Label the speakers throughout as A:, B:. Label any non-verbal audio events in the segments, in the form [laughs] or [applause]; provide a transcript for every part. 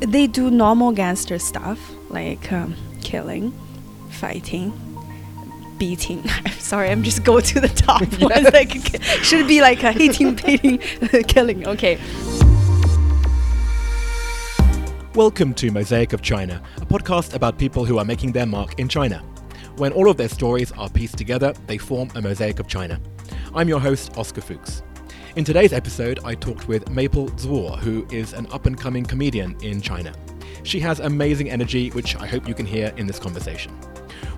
A: they do normal gangster stuff like um, killing, fighting, beating. [laughs] I'm Sorry, I'm just go to the top [laughs] ones. Like should be like a hitting, [laughs] beating, killing. Okay.
B: Welcome to Mosaic of China, a podcast about people who are making their mark in China. When all of their stories are pieced together, they form a mosaic of China. I'm your host, Oscar Fuchs. In today's episode, I talked with Maple Zhuo, who is an up and coming comedian in China. She has amazing energy, which I hope you can hear in this conversation.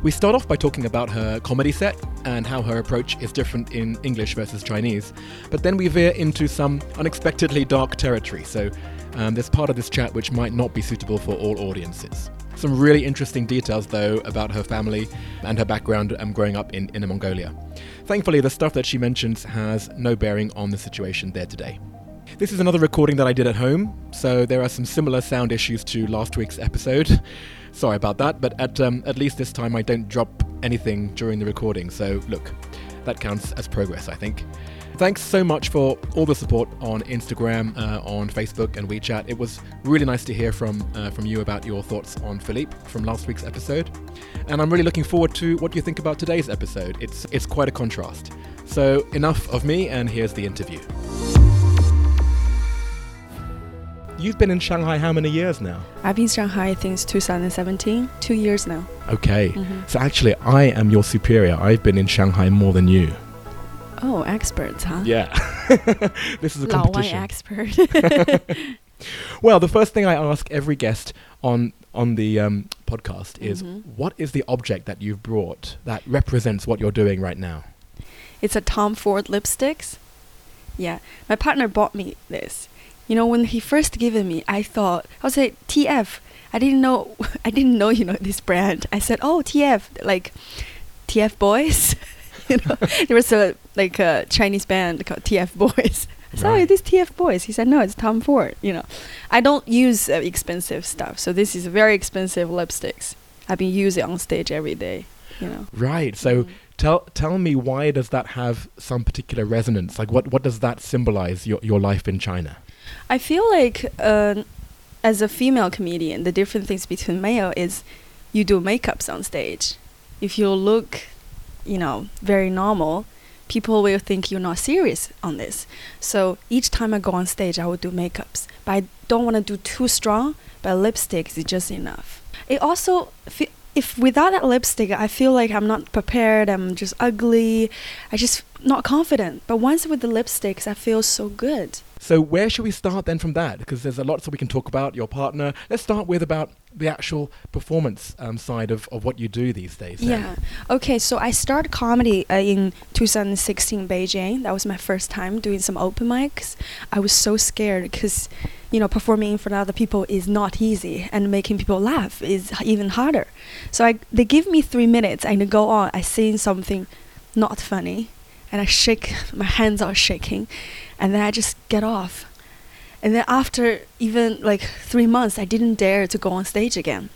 B: We start off by talking about her comedy set and how her approach is different in English versus Chinese, but then we veer into some unexpectedly dark territory, so um, there's part of this chat which might not be suitable for all audiences. Some really interesting details, though, about her family and her background um, growing up in Inner Mongolia. Thankfully, the stuff that she mentions has no bearing on the situation there today. This is another recording that I did at home, so there are some similar sound issues to last week's episode. Sorry about that, but at, um, at least this time I don't drop anything during the recording, so look, that counts as progress, I think. Thanks so much for all the support on Instagram, uh, on Facebook, and WeChat. It was really nice to hear from uh, from you about your thoughts on Philippe from last week's episode, and I'm really looking forward to what you think about today's episode. It's it's quite a contrast. So enough of me, and here's the interview. You've been in Shanghai how many years now?
A: I've been in Shanghai since 2017, two years now.
B: Okay, mm-hmm. so actually, I am your superior. I've been in Shanghai more than you.
A: Oh, experts, huh?
B: Yeah. [laughs] this is a competition.
A: expert. [laughs] [laughs]
B: well, the first thing I ask every guest on on the um, podcast is, mm-hmm. what is the object that you've brought that represents what you're doing right now?
A: It's a Tom Ford lipsticks. Yeah, my partner bought me this. You know, when he first given me, I thought I was like TF. I didn't know. [laughs] I didn't know you know this brand. I said, oh TF, like TF Boys. [laughs] you know, [laughs] there was a like a Chinese band called TF Boys. So right. this TF Boys. He said, no, it's Tom Ford. You know, I don't use uh, expensive stuff, so this is very expensive lipsticks. I've been using on stage every day. You know.
B: Right. So. Mm. Tell tell me why does that have some particular resonance? Like what what does that symbolize your your life in China?
A: I feel like uh, as a female comedian, the different things between male is you do makeups on stage. If you look you know, very normal, people will think you're not serious on this. So each time I go on stage, I will do makeups, but I don't want to do too strong. But lipstick is just enough. It also, if without that lipstick, I feel like I'm not prepared. I'm just ugly. I just not confident. But once with the lipsticks, I feel so good.
B: So where should we start then from that? Because there's a lot that we can talk about. Your partner. Let's start with about the actual performance um, side of, of what you do these days.
A: Then. Yeah. Okay. So I started comedy uh, in 2016 Beijing. That was my first time doing some open mics. I was so scared because, you know, performing in front of other people is not easy, and making people laugh is even harder. So I they give me three minutes and go on. I sing something not funny, and I shake. My hands are shaking and then I just get off. And then after even like three months, I didn't dare to go on stage again.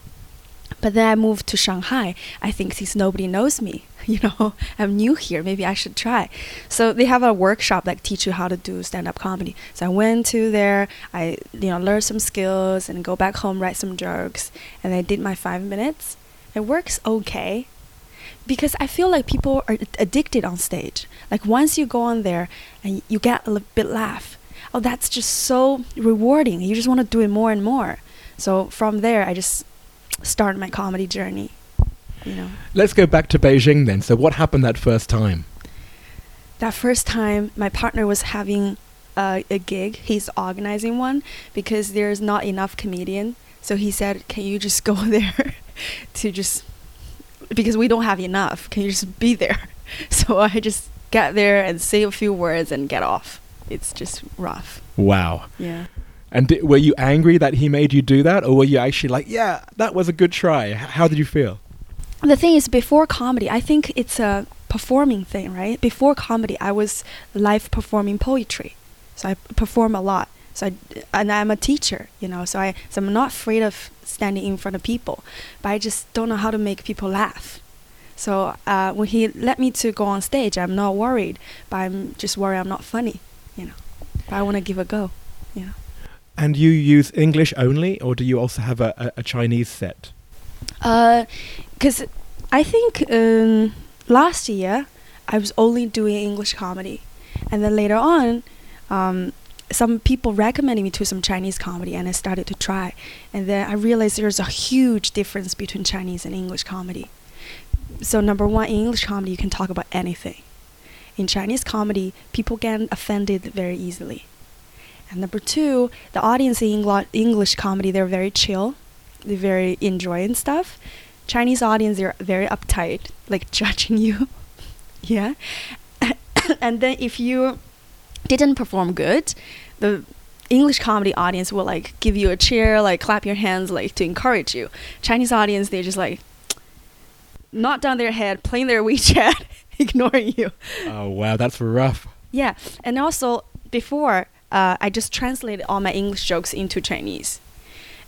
A: But then I moved to Shanghai. I think since nobody knows me, [laughs] you know, [laughs] I'm new here, maybe I should try. So they have a workshop that teach you how to do stand-up comedy. So I went to there, I you know learned some skills and go back home write some jokes, and I did my five minutes. It works okay, because I feel like people are addicted on stage. Like once you go on there and you get a little bit laugh, oh, that's just so rewarding. You just want to do it more and more. So from there, I just started my comedy journey. You know.
B: Let's go back to Beijing then. So what happened that first time?
A: That first time, my partner was having uh, a gig. He's organizing one because there's not enough comedian. So he said, "Can you just go [laughs] there to just because we don't have enough. Can you just be there? [laughs] So I just get there and say a few words and get off. It's just rough.
B: Wow.
A: Yeah.
B: And di- were you angry that he made you do that, or were you actually like, yeah, that was a good try? How did you feel?
A: The thing is, before comedy, I think it's a performing thing, right? Before comedy, I was live performing poetry, so I perform a lot. So I, and I'm a teacher, you know, so I so I'm not afraid of standing in front of people, but I just don't know how to make people laugh. So uh, when he let me to go on stage, I'm not worried, but I'm just worried I'm not funny, you know. But I want to give a go, you know.
B: And you use English only, or do you also have a, a, a Chinese set?
A: Because Uh, I think um, last year I was only doing English comedy, and then later on, um, some people recommended me to some Chinese comedy, and I started to try, and then I realized there's a huge difference between Chinese and English comedy. So number one, in English comedy you can talk about anything. In Chinese comedy, people get offended very easily. And number two, the audience in English comedy they're very chill, they're very enjoying stuff. Chinese audience they're very uptight, like [laughs] judging you. [laughs] yeah. [coughs] and then if you didn't perform good, the English comedy audience will like give you a cheer, like clap your hands, like to encourage you. Chinese audience they're just like not down their head, playing their [laughs] WeChat, [laughs] ignoring you.
B: Oh wow, that's rough.
A: Yeah, and also before uh, I just translated all my English jokes into Chinese,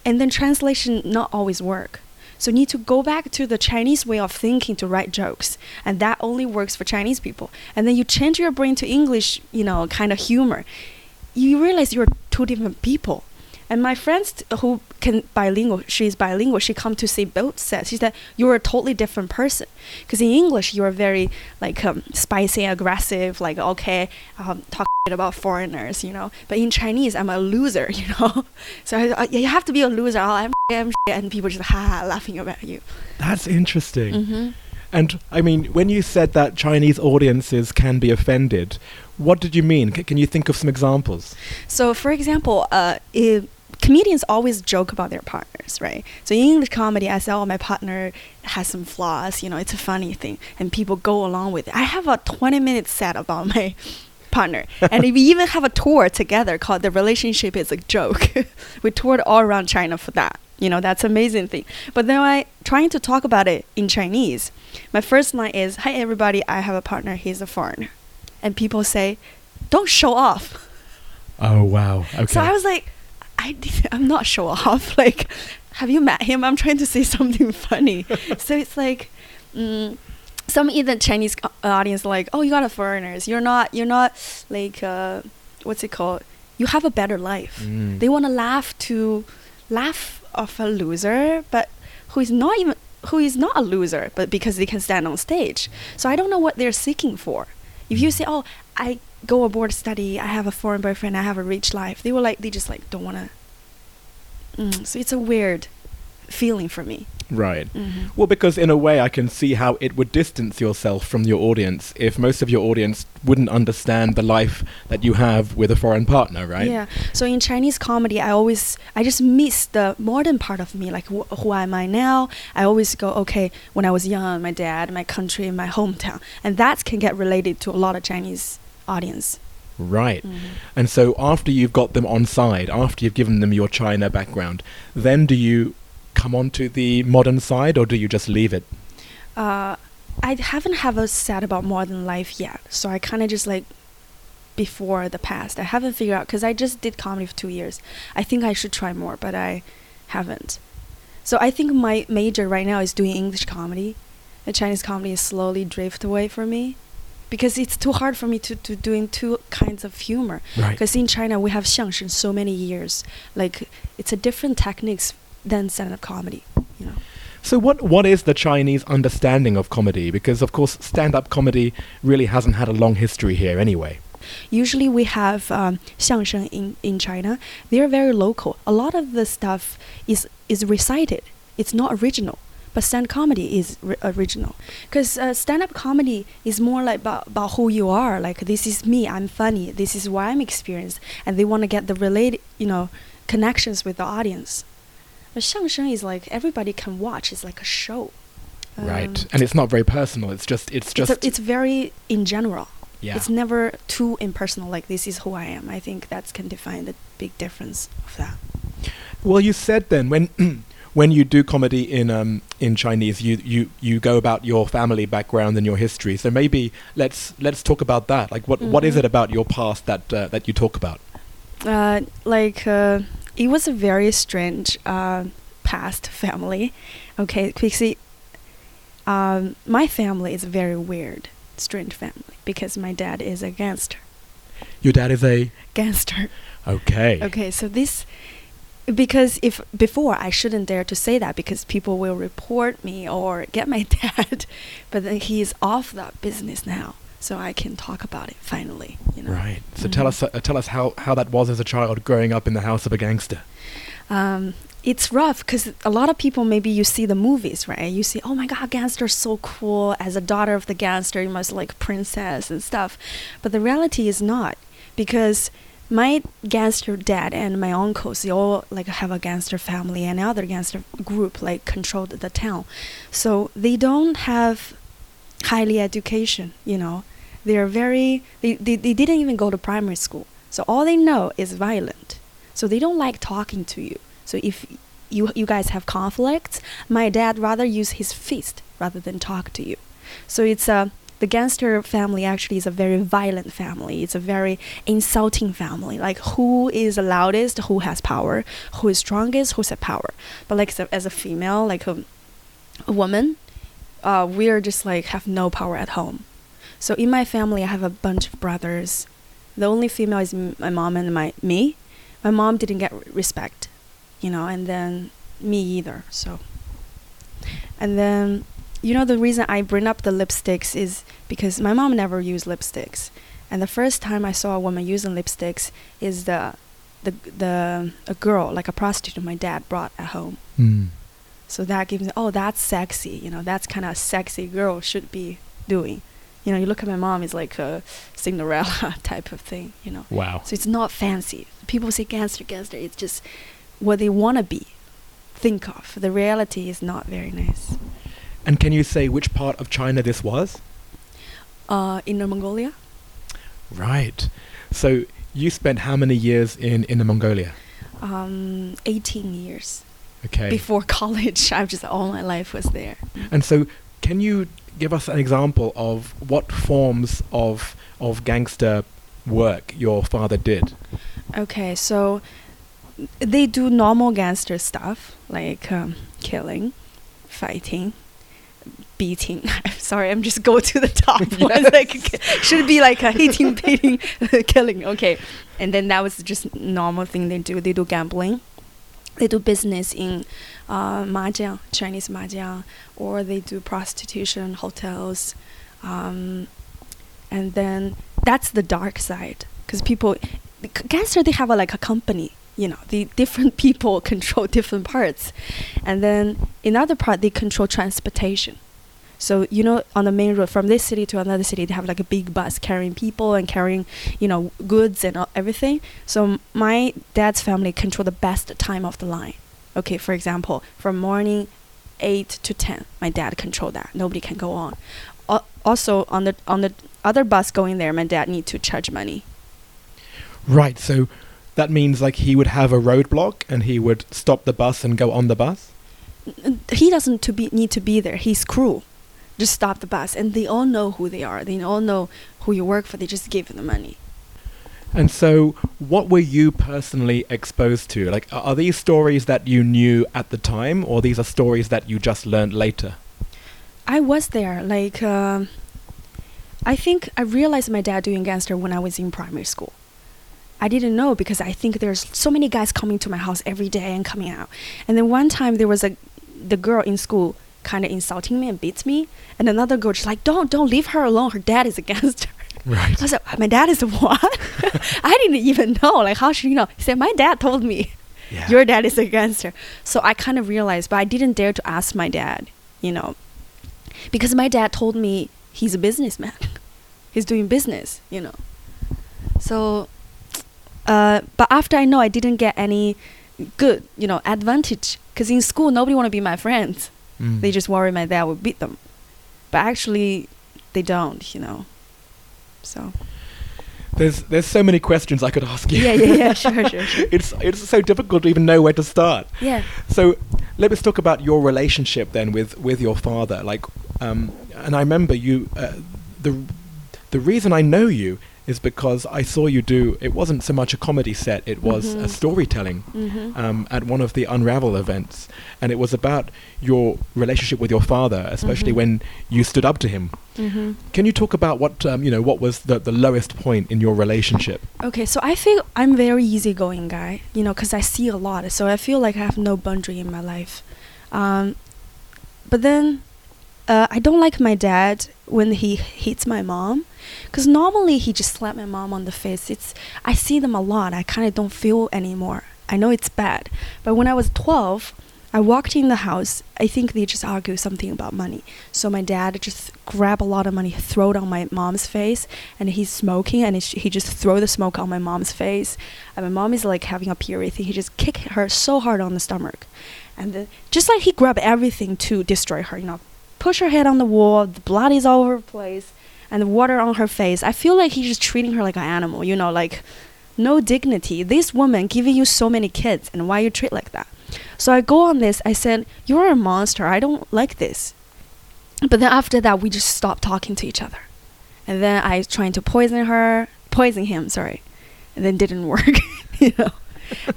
A: and then translation not always work. So you need to go back to the Chinese way of thinking to write jokes, and that only works for Chinese people. And then you change your brain to English, you know, kind of humor. You realize you're two different people. And my friends who can bilingual, she's bilingual. She come to see both sets. She said you're a totally different person. Because in English you're very like um, spicy, aggressive, like okay, um, talk shit about foreigners, you know. But in Chinese, I'm a loser, [laughs] you know. So I, I, you have to be a loser. Oh, I'm, [laughs] I'm [laughs] and people just ha ha laughing about you.
B: That's interesting.
A: Mm-hmm.
B: And I mean, when you said that Chinese audiences can be offended, what did you mean? C- can you think of some examples?
A: So, for example, uh, if comedians always joke about their partners, right? So in English comedy, I say, "Oh, my partner has some flaws." You know, it's a funny thing, and people go along with it. I have a 20-minute set about my [laughs] partner, and we even have a tour together called "The Relationship Is a Joke." [laughs] we toured all around China for that. You know, that's amazing thing. But then I trying to talk about it in Chinese. My first line is, "Hi everybody, I have a partner. He's a foreigner," and people say, "Don't show off."
B: Oh wow. Okay.
A: So I was like, I [laughs] I'm not show off. [laughs] Like, have you met him? I'm trying to say [laughs] something funny. so it's like, mm, some even Chinese co- audience like, oh, you got a foreigners. You're not. You're not like, uh, what's it called? You have a better life.
B: Mm.
A: They want to laugh to, laugh of a loser, but who is not even who is not a loser, but because they can stand on stage. So I don't know what they're seeking for. If you say, oh, I go abroad to study, I have a foreign boyfriend, I have a rich life, they were like, they just like don't want to. Mm, so it's a weird feeling for me.
B: Right.
A: Mhm.
B: Well, because in a way, I can see how it would distance yourself from your audience if most of your audience wouldn't understand the life that you have with a foreign partner, right?
A: Yeah. So in Chinese comedy, I always, I just miss the modern part of me, like wh- who am I now? I always go, okay, when I was young, my dad, my country, my hometown, and that can get related to a lot of Chinese audience.
B: Right.
A: Mhm.
B: And so after you've got them on side, after you've given them your China background, then do you come on to the modern side or do you just leave it?
A: Uh, I haven't have a set about modern life yet, so I kind of just like before the past. I haven't figured out because I just did comedy for two years. I think I should try more, but I haven't. So I think my major right now is doing English comedy. The Chinese comedy is slowly drift away from me because it's too hard for me to, to doing two kinds of humor.
B: Right.
A: Because in China we have xiangsheng so many years. Like it's a different techniques than stand-up comedy. You know.
B: So what what is the Chinese understanding of comedy? Because of course stand-up comedy really hasn't had a long history here anyway.
A: Usually we have um, xiangsheng in, in China. They're very local. A lot of the stuff is is recited. It's not original. But stand comedy is ri- original. Because uh, stand up comedy is more like about, about who you are. Like this is me. I'm funny. This is why I'm experienced. And they want to get the related, you know, connections with the audience. But xiangsheng is like everybody can watch. It's like a show.
B: right.
A: Um,
B: And it's not very personal. It's just it's just
A: it's, a, it's very in general.
B: yeah.
A: It's never too impersonal. Like this is who I am. I think that can define the big difference of that.
B: Well, you said then when [clears throat] when you do comedy in um in Chinese, you you you go about your family background and your history. So maybe let's let's talk about that. Like what what is
A: Mhm.
B: it about your past that uh, that you talk about?
A: Uh, like uh, it was a very strange uh, past [laughs] family. Okay, because um, my family is a very weird, strange family because my dad is a gangster.
B: Your dad is a
A: Gangster.
B: Okay.
A: Okay, so this because if before I shouldn't dare to say that because people will report me or get my [laughs] dad, but then he's off that business now, so I can talk about it finally. You know.
B: Right. So tell
A: Mhm.
B: us uh, tell us how, how that was as a child growing up in the house of a gangster.
A: um, it's rough because a lot of people maybe you see the movies right you see oh my god gangster's so cool as a daughter of the gangster you must like princess and stuff but the reality is not because my gangster dad and my uncles they all like have a gangster family and other gangster group like controlled the town. So they don't have highly education you know. They're very they, they, they didn't even go to primary school. So all they know is violent. So they don't like talking to you. So if you you guys have conflicts my dad rather use his fist rather than talk to you. So it's a the gangster family actually is a very violent family. It's a very insulting family. Like who is the loudest? Who has power? Who is strongest? Who's at power? But like a, as a female like a, a woman uh, we're just like have no power at home. So in my family, I have a bunch of brothers. The only female is my mom and my me. My mom didn't get respect, you know, and then me either. So, and then, you know, the reason I bring up the lipsticks is because my mom never used lipsticks, and the first time I saw a woman using lipsticks is the, the the a girl like a prostitute my dad brought at home.
B: Mm.
A: So that gives me, oh, that's sexy. You know, that's kind of sexy girl should be doing. You know, you look at my mom, it's like a Cinderella [laughs] type of thing, you know.
B: Wow.
A: So it's not fancy. People say gangster, gangster. It's just what they want to be, think of. The reality is not very nice.
B: And can you say which part of China this was?
A: Uh, Inner Mongolia,
B: Right. So you spent how many years in Inner Mongolia?
A: um, 18 years.
B: Okay.
A: Before [laughs] college, I've just, all my life was there.
B: And so, can you give us an example of what forms of of gangster work your father did?
A: Okay, so they do normal gangster stuff like um, killing, fighting, beating. [laughs] Sorry, I'm just go to the top [laughs] ones. Like should be like a hitting, [laughs] beating, killing. Okay, and then that was just normal thing they do. They do gambling. They do business in uh, mahjong, Chinese mahjong, or they do prostitution, hotels, um, and then that's the dark side because people the c- gangster they have a, like a company you know the different people control different parts and then in other part they control transportation so you know on the main road from this city to another city they have like a big bus carrying people and carrying you know goods and everything so my dad's family control the best time of the line okay for example from morning 8 to 10 my dad control that nobody can go on Al- also on the on the other bus going there my dad need to charge money
B: Right. So that means like he would have a roadblock and he would stop the bus and go on the bus.
A: He doesn't to be need to be there. He's crew. Just stop the bus, and they all know who they are. They all know who you work for. They just give you the money.
B: And so, what were you personally exposed to? Like, are these stories that you knew at the time, or these are stories that you just learned later?
A: I was there. Like, um I think I realized my dad doing gangster when I was in primary school. I didn't know because I think there's so many guys coming to my house every day and coming out. And then one time there was a the girl in school kind of insulting me and beats me, and another girl just like, "Don't, don't leave her alone. Her dad is against her.
B: Right.
A: I was like, "My dad is a what?" [laughs] I didn't even know. Like, how should you know? He said, "My dad told me." [laughs]
B: Yeah.
A: your dad is against her. So I kind of realized, but I didn't dare to ask my dad, you know, because my dad told me he's a businessman. [laughs] he's doing business, you know. So, uh, but after I know I didn't get any good, you know, advantage, because in school nobody want to be my friends.
B: Mm.
A: They just worry my dad will beat them, but actually, they don't, you know. So
B: There's there's so many questions I could ask you.
A: yeah, yeah, yeah, sure, sure, sure. [laughs]
B: it's it's so difficult to even know where to start.
A: Yeah.
B: So let's talk about your relationship then with with your father. Like, um, and I remember you. Uh, the the reason I know you is because I saw you do. It wasn't so much a comedy set; it was a
A: Mhm.
B: storytelling
A: Mm-hmm.
B: um, at one of the Unravel events, and it was about your relationship with your father, especially
A: Mhm.
B: when you stood up to him.
A: mm-hmm.
B: Can you talk about what um, you know? What was the, the lowest point in your relationship?
A: Okay, so I feel I'm very easygoing guy, you know, because I see a lot. So I feel like I have no boundary in my life. Um, but then uh, I don't like my dad when he hits my mom, because normally he just slap my mom on the face. It's I see them a lot. I kind of don't feel anymore. I know it's bad, but when I was 12, I walked in the house. I think they just argue something about money. So my dad just grab a lot of money, throw it on my mom's face, and he's smoking, and he just throw the smoke on my mom's face. And my mom is like having a period thing. He just kick her so hard on the stomach, and then just like he grabbed everything to destroy her. You know, push her head on the wall. The blood is all over the place, and the water on her face. I feel like he's just treating her like an animal. You know, like no dignity. This woman giving you so many kids, and why you treat like that? So I go on this. I said, "You're a monster. I don't like this." But then after that, we just stopped talking to each other. And then I trying to poison her, poison him, sorry, and then didn't work, [laughs] you know.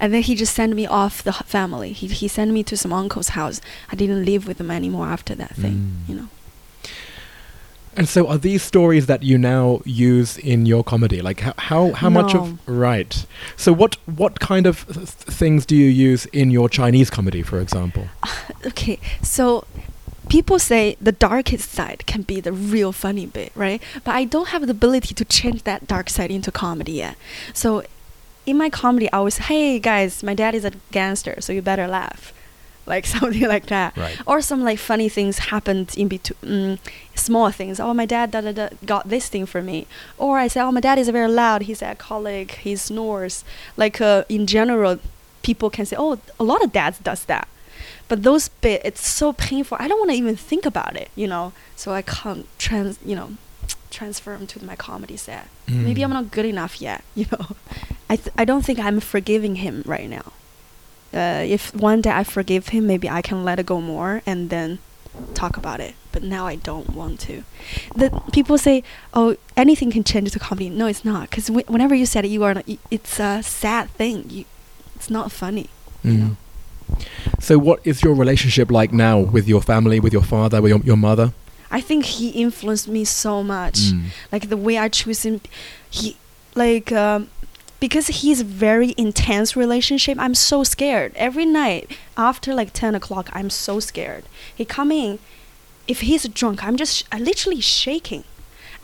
A: and then he just sent me off the family. He he sent me to some uncle's house. I didn't live with him anymore after that thing,
B: Mm.
A: you know.
B: And so, are these stories that you now use in your comedy? Like, how how, how much of right? So, what what kind of th- things do you use in your Chinese comedy, for example? [laughs]
A: Okay, so people say the darkest side can be the real funny bit, right? But I don't have the ability to change that dark side into comedy yet. So in my comedy, I always, hey guys, my dad is a gangster, so you better laugh. Like [laughs] something like that.
B: Right.
A: Or some like funny things happened in between, mm, small things. Oh, my dad da, da, da, got this thing for me. Or I say, oh, my dad is very loud. He's alcoholic. He snores. Like uh, in general, people can say, oh, a lot of dads does that. But those bit, it's so painful. I don't want to even think about it, you know. So I can't trans, you know, transfer them to my comedy set. Maybe
B: Mm.
A: I'm not good enough yet, [laughs] you know. I th- I don't think I'm forgiving him right now. Uh, if one day I forgive him, maybe I can let it go more and then talk about it. But now I don't want to. The people say, "Oh, anything can change to comedy." No, it's not. Because wh- whenever you said it, you are. Not, it's a sad thing. You, it's not funny. you know.
B: Mm. So, what is your relationship like now with your family, with your father, with your, your mother?
A: I think he influenced me so much.
B: Mm.
A: like the way I choose him, he like um, because he's very intense relationship. I'm so scared every night after like ten o'clock. I'm so scared. He come in, if he's drunk, I'm just I literally shaking.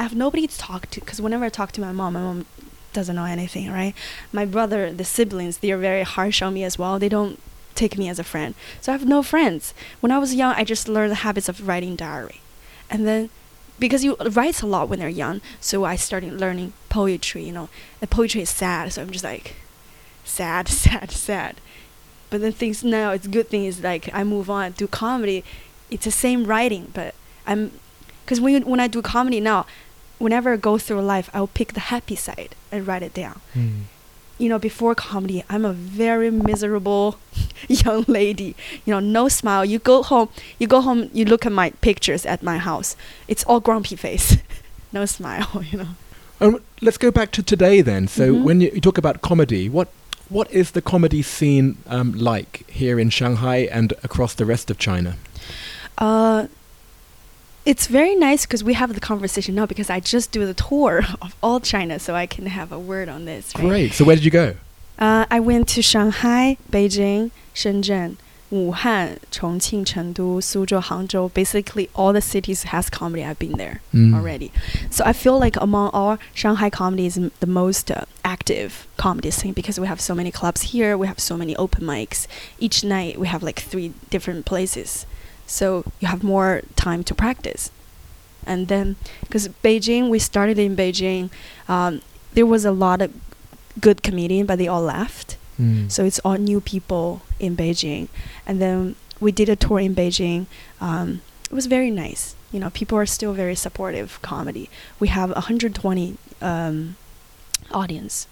A: I have nobody to talk to because whenever I talk to my mom, my mom doesn't know anything, right? My brother, the siblings, they are very harsh on me as well. They don't take me as a friend, so I have no friends. When I was young, I just learned the habits of writing diary, and then because you write a lot when they're young, so I started learning poetry. You know, the poetry is sad, so I'm just like sad, [laughs] sad, sad. But then things now, it's good thing is like I move on do comedy. It's the same writing, but I'm because when you, when I do comedy now, whenever I go through life, I'll pick the happy side and write it down.
B: Mm.
A: You know, before comedy, I'm a very miserable [laughs] young lady. You know, no smile. You go home, you go home, you look at my pictures at my house. It's all grumpy face, [laughs] no smile. [laughs] You know.
B: Um, let's go back to today then. So,
A: Mhm.
B: when you, you talk about comedy, what what is the comedy scene um, like here in Shanghai and across the rest of China?
A: Uh, it's very nice because we have the conversation now because I just do the tour [laughs] of all China, so I can have a word on this. Right?
B: Great. So, where did you go?
A: Uh, I went to Shanghai, Beijing, Shenzhen, Wuhan, Chongqing, Chengdu, Suzhou, Hangzhou. Basically, all the cities has comedy. I've been there
B: Mm.
A: already. So I feel like among all Shanghai comedy is m- the most uh, active comedy scene because we have so many clubs here. We have so many open mics. Each night we have like three different places. So you have more time to practice. And then, because Beijing, we started in Beijing, um, there was a lot of good comedian, but they all left.
B: Mm.
A: So it's all new people in Beijing. And then we did a tour in Beijing. Um, it was very nice. You know, people are still very supportive comedy. We have 120 um, audience.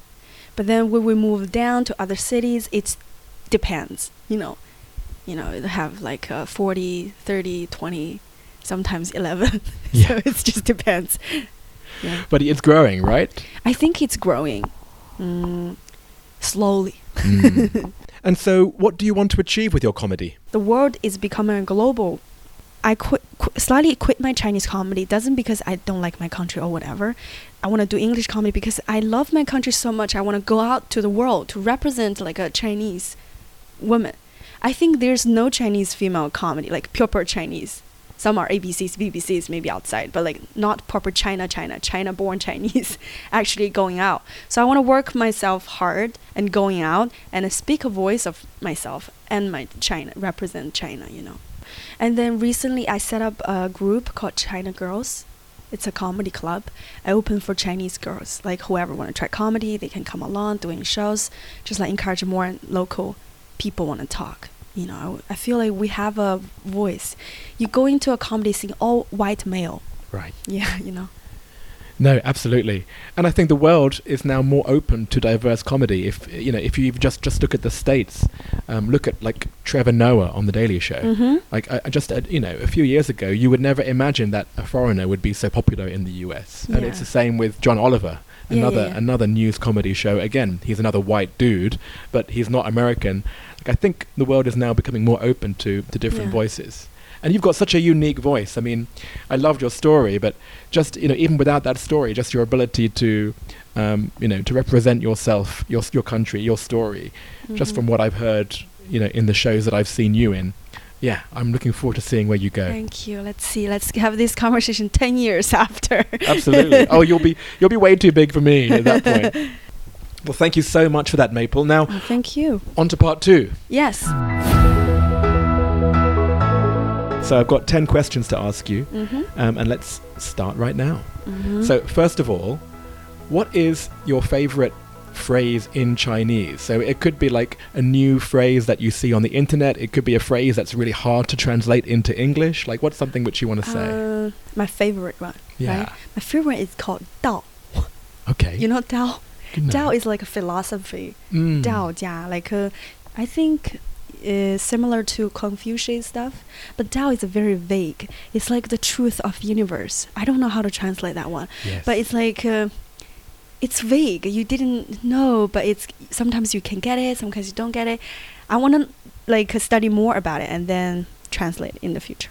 A: But then when we move down to other cities, it depends. You know, you know, have like uh, 40, 30, 20, sometimes 11. [laughs]
B: Yeah.
A: so it just depends. Yeah.
B: but it's growing, right?
A: I think it's growing mm, slowly.
B: Mm. [laughs] and so, what do you want to achieve with your comedy?
A: The world is becoming global. I quit, qu- slightly quit my Chinese comedy. Doesn't because I don't like my country or whatever. I want to do English comedy because I love my country so much. I want to go out to the world to represent like a Chinese woman. I think there's no Chinese female comedy like proper Chinese. Some are ABCs, BBCs, maybe outside, but like not proper China, China, China born [laughs] Chinese actually going out. So I want to work myself hard and going out and speak a voice of myself and my China, represent China, you know. And then recently I set up a group called China Girls. It's a comedy club. I open for Chinese girls. Like whoever want to try comedy, they can come along doing shows. Just like encourage more local people want to talk. You know, I feel like we have a voice. You go into a comedy scene, all white male.
B: Right.
A: Yeah, you know.
B: No, absolutely. And I think the world is now more open to diverse comedy. If you know, if you just just look at the states, um, look at like Trevor Noah on the Daily Show.
A: Mm-hmm.
B: Like I, I just uh, you know, a few years ago, you would never imagine that a foreigner would be so popular in the U.S. And it's the same with John Oliver,
A: Yeah, yeah,
B: another
A: yeah.
B: another news comedy show. Again, he's another white dude, but he's not American. Like I think the world is now becoming more open to to different voices. And you've got such a unique voice. I mean, I loved your story, but just you know, even without that story, just your ability to, um, you know, to represent yourself, your your country, your story, just
A: Mhm.
B: from what I've heard, you know, in the shows that I've seen you in. Yeah, I'm looking forward to seeing where you go.
A: Thank you. Let's see. Let's have this conversation 10 years after.
B: Absolutely. [laughs] oh, you'll be you'll be way too big for me at that point. [laughs] Well, thank you so much for that, Maple. Now,
A: Oh, thank you.
B: on to part two.
A: Yes.
B: So I've got ten questions to ask you,
A: Mm-hmm.
B: um, and let's start right now.
A: Mm-hmm.
B: So, first of all, what is your favorite phrase in Chinese? So, it could be like a new phrase that you see on the internet. It could be a phrase that's really hard to translate into English. Like, what's something which you want to say?
A: Uh, my favorite one.
B: yeah.
A: Right? My favorite is called Dao.
B: Okay.
A: You know Dao?
B: Good
A: Dao is like a philosophy.
B: Mm.
A: Dao Jia, like uh, I think is similar to Confucius stuff, but Dao is very vague. It's like the truth of universe. I don't know how to translate that one,
B: Yes.
A: but it's like uh, it's vague. You didn't know, but it's sometimes you can get it, sometimes you don't get it. I want to like uh, study more about it and then translate in the future.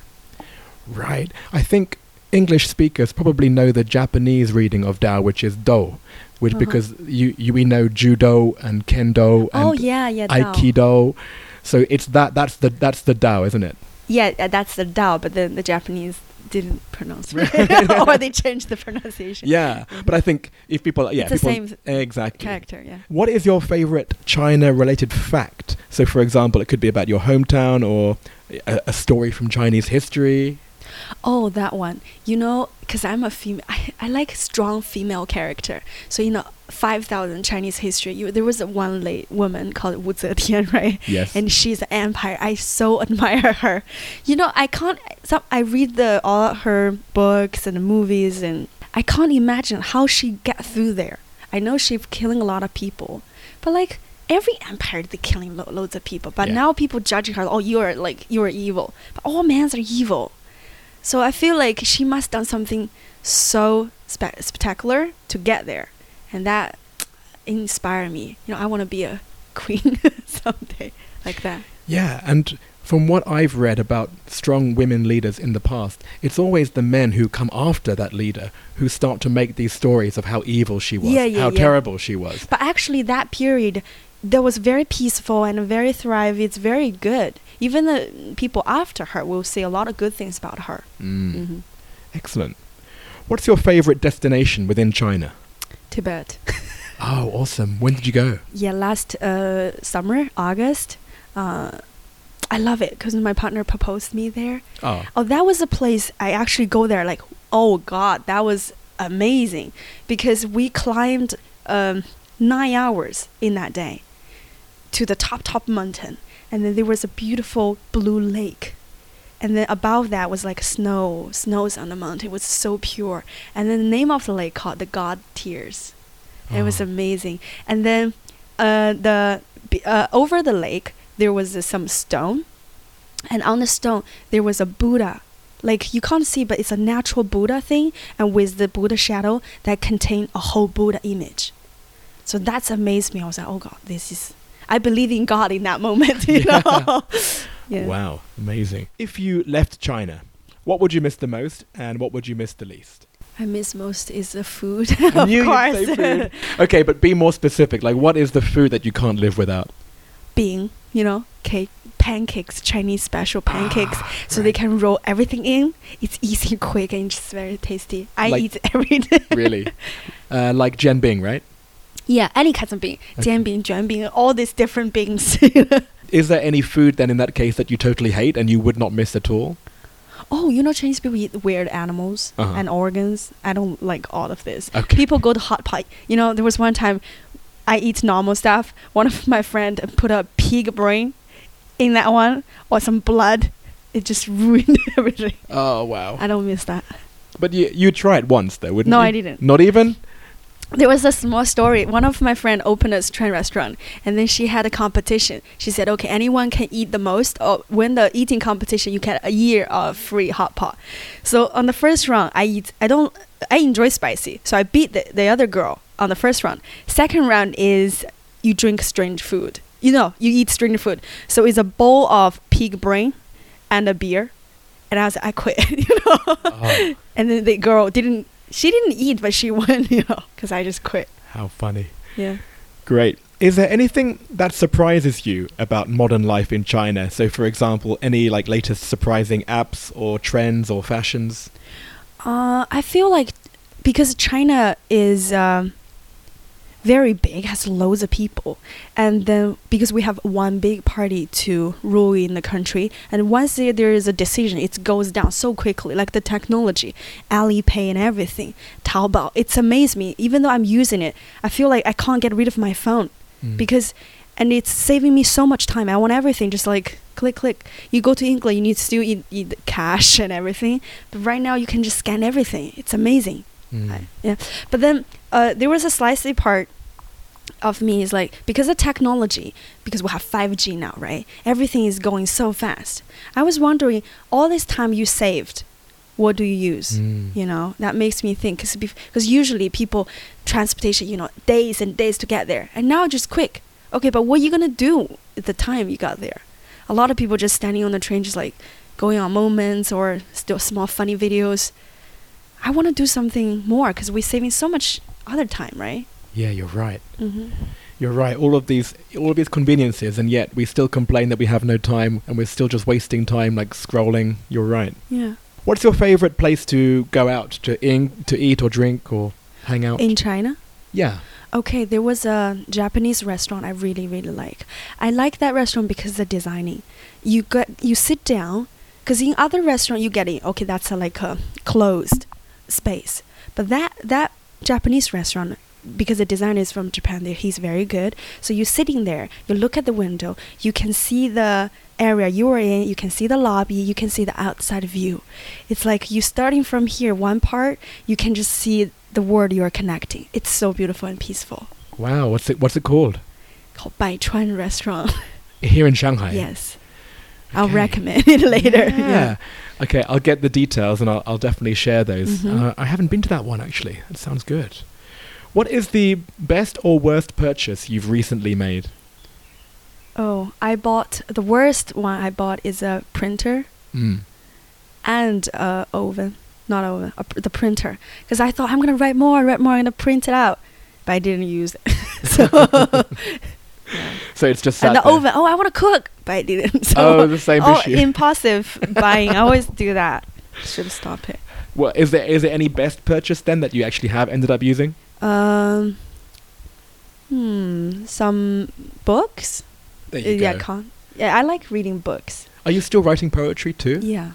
B: Right. I think English speakers probably know the Japanese reading of Dao, which is Do, which
A: Uh-huh.
B: because you, you we know Judo and Kendo and
A: oh yeah, yeah, Dao.
B: Aikido. So it's that that's the that's the Dao, isn't it?
A: Yeah, uh, that's the Dao, but then the Japanese didn't pronounce [laughs]
B: Right.
A: it, [laughs] or they changed the pronunciation.
B: Yeah. But I think if people yeah,
A: It's the same
B: exactly.
A: character. Yeah.
B: What is your favorite China related fact? So for example, it could be about your hometown or a, a story from Chinese history.
A: Oh, that one. You know, because I'm a female, I, I like strong female character. So you know, five thousand Chinese history. You, there was a one late woman called Wu Zetian, [laughs] right?
B: Yes.
A: And she's an empire. I so [laughs] admire her. You know, I can't. Some I read the all her books and movies, and I can't imagine how she get through there. I know she's killing a lot of people, but like every empire, they killing lo- loads of people. But
B: Yeah.
A: now people judging her. Oh, you are like you are evil. But all men are evil. So I feel like she must done something so spe- spectacular to get there, and that inspired me. You know, I want to be a [laughs] queen someday, like that.
B: Yeah, and from what I've read about strong women leaders in the past, it's always the men who come after that leader who start to make these stories of how evil she was,
A: Yeah, yeah,
B: how
A: yeah.
B: terrible she was.
A: But actually, that period, that was very peaceful and very thrive. It's very good. Even the people after her will say a lot of good things about her.
B: Mm.
A: hmm
B: Excellent. What's your favorite destination within China?
A: Tibet. [laughs]
B: Oh, awesome. When did you go?
A: yeah, last uh, summer, August. Uh, I love it because my partner proposed me there.
B: Oh,
A: Oh, that was a place I actually go there. Like, oh God, that was amazing because we climbed um, nine hours in that day to the top top mountain, and then there was a beautiful blue lake, and then above that was like snow, snows on the mountain. It was so pure, and then the name of the lake called the God Tears. It was
B: Oh.
A: amazing, and then uh, the uh, over the lake there was uh, some stone and on the stone there was a buddha like you can't see, but it's a natural Buddha thing, and with the Buddha shadow that contained a whole Buddha image. So that's amazed me. I was like, oh God, this is. I believe in God in that moment, [laughs] you
B: Yeah.
A: know. yeah.
B: Wow, amazing. If you left China, what would you miss the most and what would you miss the least?
A: I miss most is the food, [laughs] of
B: you'd
A: course.
B: say food. [laughs] Okay, but be more specific. Like, what is the food that you can't live without?
A: Being, you know, cake, pancakes, Chinese special pancakes, so they
B: Ah,
A: can roll everything in. It's easy, quick, and just very tasty. I
B: Like-
A: eat every day.
B: really? Uh, like Jianbing, right?
A: Yeah, any kinds of bean,
B: Okay.
A: jianbing, juanbing, all these different beans. [laughs]
B: Is there any food then in that case that you totally hate and you would not miss at all?
A: oh, you know, Chinese people eat weird animals
B: Uh-huh.
A: and organs. I don't like all of this.
B: Okay.
A: People go to hot pot. You know, there was one time I eat normal stuff. One of my friend put a pig brain in that one or some blood. It just [laughs] ruined everything.
B: Oh wow!
A: I don't miss that.
B: But you you tried once though, wouldn't
A: No,
B: you?
A: I didn't.
B: Not even.
A: There was a small story. One of my friend opened a Chinese restaurant, and then she had a competition. She said, "Okay, anyone can eat the most, or win the eating competition. You get a year of free hot pot." So on the first round, I eat. I don't. I enjoy spicy, so I beat the, the other girl on the first round. Second round is you drink strange food. You know, you eat strange food. So it's a bowl of pig brain and a beer, and I was like, I quit. [laughs] You know,
B: Oh,
A: and then the girl didn't. She didn't eat, but she [laughs] won. You know, because I just quit.
B: how funny!
A: Yeah.
B: Great. Is there anything that surprises you about modern life in China? So, for example, any like latest surprising apps or trends or fashions?
A: Uh, I feel like because China is um, very big, has loads of people, and then because we have one big party to rule in the country, and once there, is a decision, it goes down so quickly. Like the technology, Alipay and everything, Taobao. It's amazed me. Even though I'm using it, I feel like I can't get rid of my phone
B: Mm.
A: because and it's saving me so much time i want everything just like click click you go to england you need to still eat, eat cash and everything but right now you can just scan everything it's amazing
B: Mm.
A: I- yeah but then uh, there was a slightly part of me is like because of technology because we have 5g now right? Everything is going so fast. I was wondering all this time you saved what do you use?
B: Mm.
A: you know that makes me think because usually people transportation you know days and days to get there. And now just quick. Okay but what are you gonna do at the time you got there? A lot of people just standing on the train just like going on moments or still small funny videos. I want to do something more because we're saving so much other time right
B: Yeah, you're right.
A: mm-hmm.
B: You're right. All of these, all of these conveniences, and yet we still complain that we have no time, and we're still just wasting time, like scrolling. You're right.
A: yeah
B: What's your favorite place to go out to in, to eat or drink or hang out?
A: in china
B: yeah.
A: Okay, there was a Japanese restaurant I really really like. I like that restaurant because the designing. You get you sit down, because in other restaurant you get in. Okay, that's a, like a closed space, but that that Japanese restaurant. Because the designer is from Japan, there he's very good. So you're sitting there, you look at the window, you can see the area you are in, you can see the lobby, you can see the outside view. It's like you starting from here, one part, you can just see the world you are connecting. It's so beautiful and peaceful.
B: Wow. What's it? What's it called?
A: Called Baichuan Restaurant. [laughs]
B: Here in Shanghai.
A: yes. I'll recommend it [laughs] later.
B: Yeah. Okay, I'll get the details and I'll, I'll definitely share those.
A: Mhm.
B: Uh, I haven't been to that one actually. That sounds good. What is the best or worst purchase you've recently made?
A: Oh, I bought the worst one I bought is a printer
B: Mm.
A: and a oven. Not oven, a, pr- the printer. Because I thought I'm gonna write more, write more, I'm gonna print it out, but I didn't use it. [laughs] so yeah. [laughs]
B: So it's just
A: and the
B: there.
A: oven. Oh, I want to cook, but I didn't. [laughs] So
B: Oh, the same
A: oh,
B: issue.
A: impulsive buying. I always do that. Should stop it.
B: Well, is there is there any best purchase then that you actually have ended up using?
A: Um. Hmm. Some books.
B: There
A: Uh, yeah, con- yeah. I like reading books.
B: Are you still writing poetry too?
A: Yeah.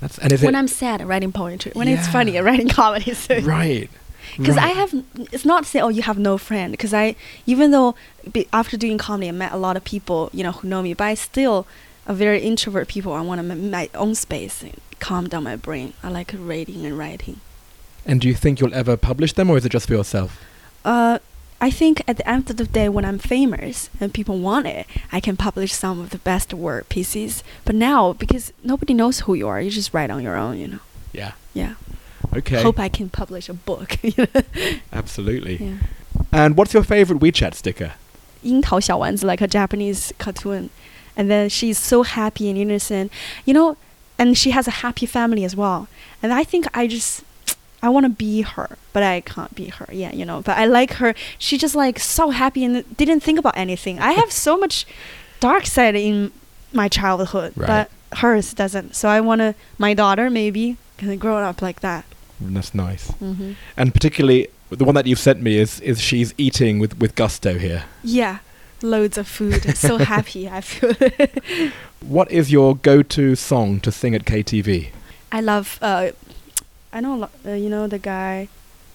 B: That's and is
A: when
B: it
A: I'm sad, I'm writing poetry. When it's funny, I'm writing [laughs] comedy. So
B: right?
A: Because I have, it's not to say, oh, you have no friend. Because I, even though be, after doing comedy, I met a lot of people, you know, who know me, but I still, a very introvert people. I want to my own space and calm down my brain. I like reading and writing.
B: And do you think you'll ever publish them, or is it just for yourself?
A: Uh, I think at the end of the day, when I'm famous and people want it, I can publish some of the best work pieces. But now, because nobody knows who you are, you just write on your own, you know.
B: Yeah.
A: Yeah.
B: Okay.
A: Hope I can publish a book. [laughs]
B: Absolutely.
A: yeah.
B: And what's your favorite WeChat sticker?
A: 樱桃小丸子, like a Japanese cartoon. And then she's so happy and innocent, you know, and she has a happy family as well. And I think I just, I want to be her, but I can't be her. Yeah, you know, but I like her. She just like so happy and didn't think about anything. I have so much dark side in my childhood,
B: Right.
A: but hers doesn't. So I want to, my daughter maybe, can grow up like that.
B: That's nice.
A: hmm
B: And particularly the one that you've sent me is is she's eating with with gusto here.
A: Yeah, loads of food. so [laughs] happy, I feel. [laughs]
B: What is your go-to song to sing at KTV?
A: I love. Uh, I know. Uh, you know the guy,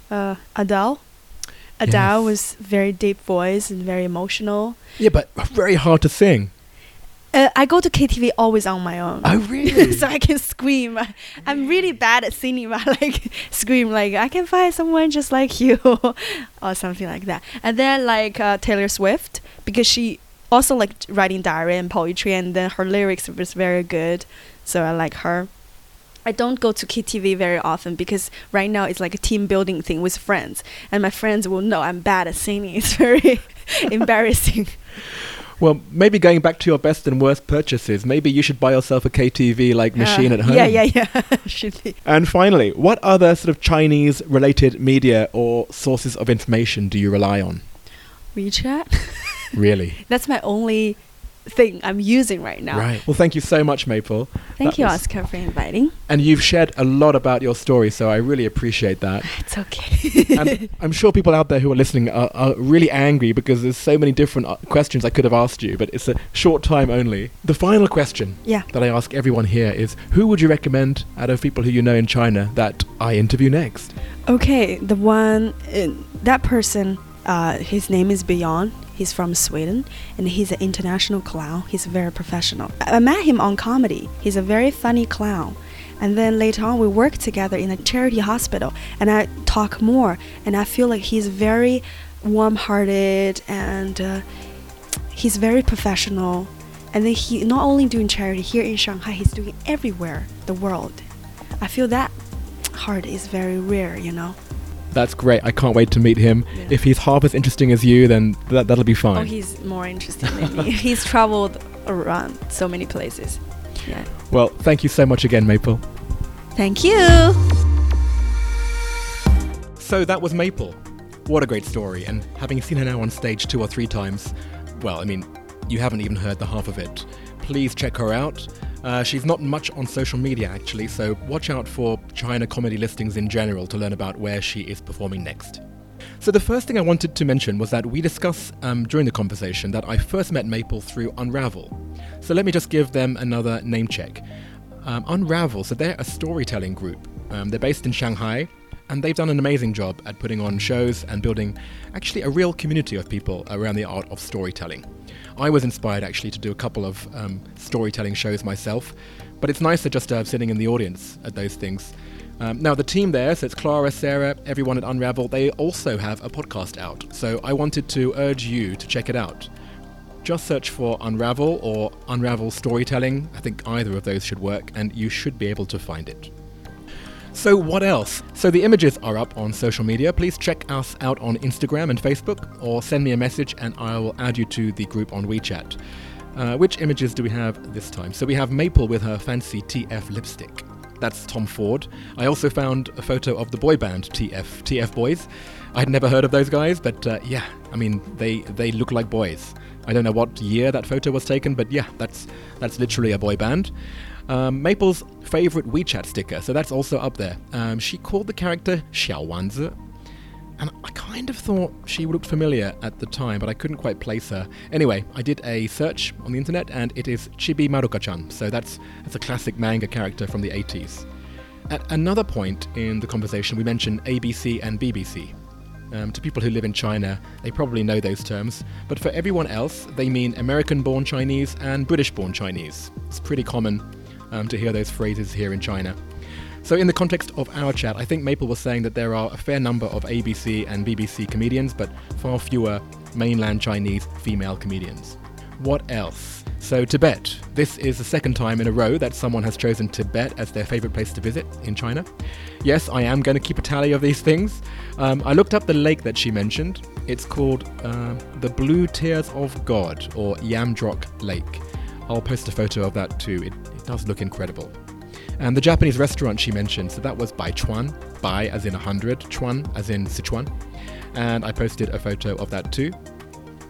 A: uh, Adele. Adele
B: Yes.
A: was very deep voice and very emotional.
B: Yeah, but very hard to sing.
A: Uh, I go to KTV always on my own.
B: Oh, really? [laughs]
A: so I can scream. I- I'm really bad at singing, [laughs] but I like scream like I can find someone just like you, [laughs] or something like that. And then like uh, Taylor Swift because she also like writing diary and poetry, and then her lyrics was very good, so I like her. I don't go to KTV very often because right now it's like a team building thing with friends, and my friends will know I'm bad at singing. [laughs] It's very [laughs] embarrassing. [laughs]
B: Well, maybe going back to your best and worst purchases, maybe you should buy yourself a KTV like machine
A: Uh,
B: at home.
A: Yeah, yeah, yeah. Should be.
B: And finally, what other sort of Chinese related media or sources of information do you rely on?
A: WeChat.
B: Really?
A: That's my only thing I'm using right now.
B: Right. Well, thank you so much, Maple.
A: Thank
B: That
A: you,
B: was-
A: Oscar, for inviting.
B: And you've shared a lot about your story, so I really appreciate that. [laughs]
A: It's okay.
B: and I'm sure people out there who are listening are, are really angry because there's so many different uh, questions I could have asked you, but it's a short time only. The final question
A: yeah.
B: that I ask everyone here is who would you recommend out of people who you know in China that I interview next?
A: Okay, the one, uh, that person, uh, his name is Beyond. He's from Sweden and he's an international clown. He's very professional. I I met him on comedy. He's a very funny clown. And then later on, we worked together in a charity hospital and I talk more. And I feel like he's very warm hearted and uh, he's very professional. And then he not only doing charity here in Shanghai, he's doing everywhere the world. I feel that heart is very rare, you know.
B: That's great. I can't wait to meet him.
A: Yeah.
B: If he's half as interesting as you, then that, that'll be oh, fine.
A: Oh, he's more interesting than me. [laughs] [laughs] he's traveled around so many places. Yeah.
B: well, thank you so much again, Maple.
A: Thank you.
B: So that was Maple. What a great story. And having seen her now on stage two or three times, well, I mean, you haven't even heard the half of it. Please check her out. Uh, she's not much on social media actually, so watch out for China comedy listings in general to learn about where she is performing next. So the first thing I wanted to mention was that we discussed um, during the conversation that I first met Maple through Unravel. So let me just give them another name check. Um, Unravel, so they're a storytelling group. Um, they're based in Shanghai, and they've done an amazing job at putting on shows and building actually a real community of people around the art of storytelling. I was inspired actually to do a couple of um, storytelling shows myself, but it's nicer just uh, sitting in the audience at those things. Um, now, the team there, so it's Clara, Sarah, everyone at Unravel, they also have a podcast out. So I wanted to urge you to check it out. Just search for Unravel or Unravel Storytelling. I think either of those should work, and you should be able to find it. So, what else? So, the images are up on social media. Please check us out on Instagram and Facebook, or send me a message and I will add you to the group on WeChat. Uh, which images do we have this time? So, we have Maple with her fancy TF lipstick. That's Tom Ford. I also found a photo of the boy band TF, TF Boys. I'd never heard of those guys, but uh, yeah, I mean, they, they look like boys. I don't know what year that photo was taken, but yeah, that's, that's literally a boy band. Um, Maple's favorite WeChat sticker, so that's also up there. Um, she called the character Xiao Wanzi, and I kind of thought she looked familiar at the time, but I couldn't quite place her. Anyway, I did a search on the internet, and it is Chibi Maruko-chan, so that's, that's a classic manga character from the 80s. At another point in the conversation, we mentioned ABC and BBC. Um, to people who live in China, they probably know those terms, but for everyone else, they mean American born Chinese and British born Chinese. It's pretty common um, to hear those phrases here in China. So, in the context of our chat, I think Maple was saying that there are a fair number of ABC and BBC comedians, but far fewer mainland Chinese female comedians. What else? So, Tibet. This is the second time in a row that someone has chosen Tibet as their favourite place to visit in China. Yes, I am going to keep a tally of these things. Um, I looked up the lake that she mentioned. It's called uh, the Blue Tears of God, or Yamdrok Lake. I'll post a photo of that too. It, does look incredible. And the Japanese restaurant she mentioned, so that was Baichuan, Bai as in 100, Chuan as in Sichuan. And I posted a photo of that too.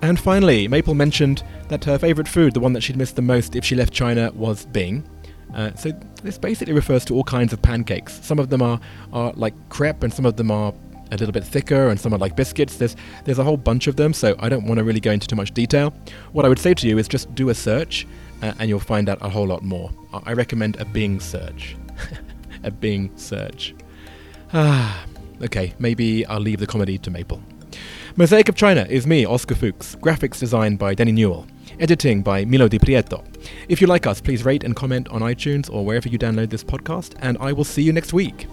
B: And finally, Maple mentioned that her favourite food, the one that she'd miss the most if she left China, was Bing. Uh, so this basically refers to all kinds of pancakes. Some of them are, are like crepe, and some of them are a little bit thicker, and some are like biscuits. There's there's a whole bunch of them, so I don't want to really go into too much detail. What I would say to you is just do a search, uh, and you'll find out a whole lot more. I recommend a Bing search. [laughs] a Bing search. Ah, okay, maybe I'll leave the comedy to Maple. Mosaic of China is me, Oscar Fuchs. Graphics designed by Denny Newell. Editing by Milo Di Prieto. If you like us, please rate and comment on iTunes or wherever you download this podcast, and I will see you next week.